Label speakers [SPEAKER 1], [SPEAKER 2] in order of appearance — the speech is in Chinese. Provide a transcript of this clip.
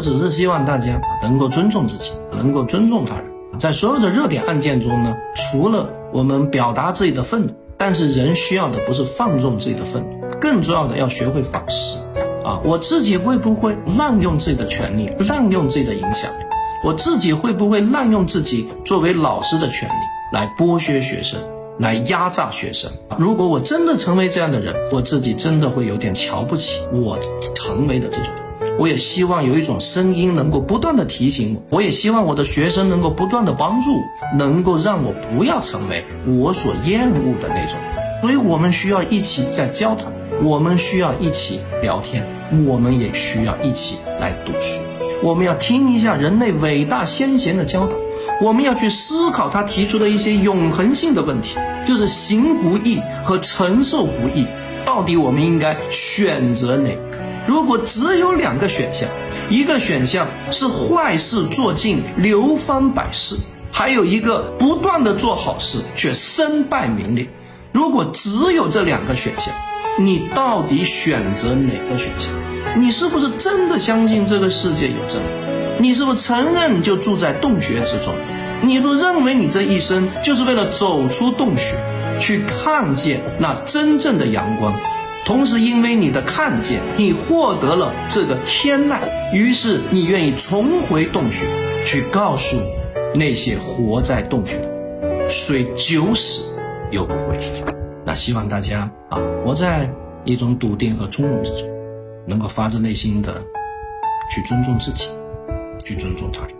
[SPEAKER 1] 我只是希望大家能够尊重自己，能够尊重他人。在所有的热点案件中呢，除了我们表达自己的愤怒，但是人需要的不是放纵自己的愤怒，更重要的要学会反思。啊，我自己会不会滥用自己的权利，滥用自己的影响力？我自己会不会滥用自己作为老师的权利来剥削学生，来压榨学生？如果我真的成为这样的人，我自己真的会有点瞧不起我成为的这种。我也希望有一种声音能够不断的提醒我，我也希望我的学生能够不断的帮助，能够让我不要成为我所厌恶的那种。所以我们需要一起在交谈，我们需要一起聊天，我们也需要一起来读书。我们要听一下人类伟大先贤的教导，我们要去思考他提出的一些永恒性的问题，就是行不义和承受不义，到底我们应该选择哪个？如果只有两个选项，一个选项是坏事做尽，流芳百世，还有一个不断的做好事却身败名裂。如果只有这两个选项，你到底选择哪个选项？你是不是真的相信这个世界有真理？你是不是承认就住在洞穴之中？你若认为你这一生就是为了走出洞穴，去看见那真正的阳光，同时因为你的看见，你获得了这个天籁，于是你愿意重回洞穴，去告诉那些活在洞穴的，虽九死又不悔。那希望大家啊，活在一种笃定和从容之中。能够发自内心的去尊重自己，去尊重他人。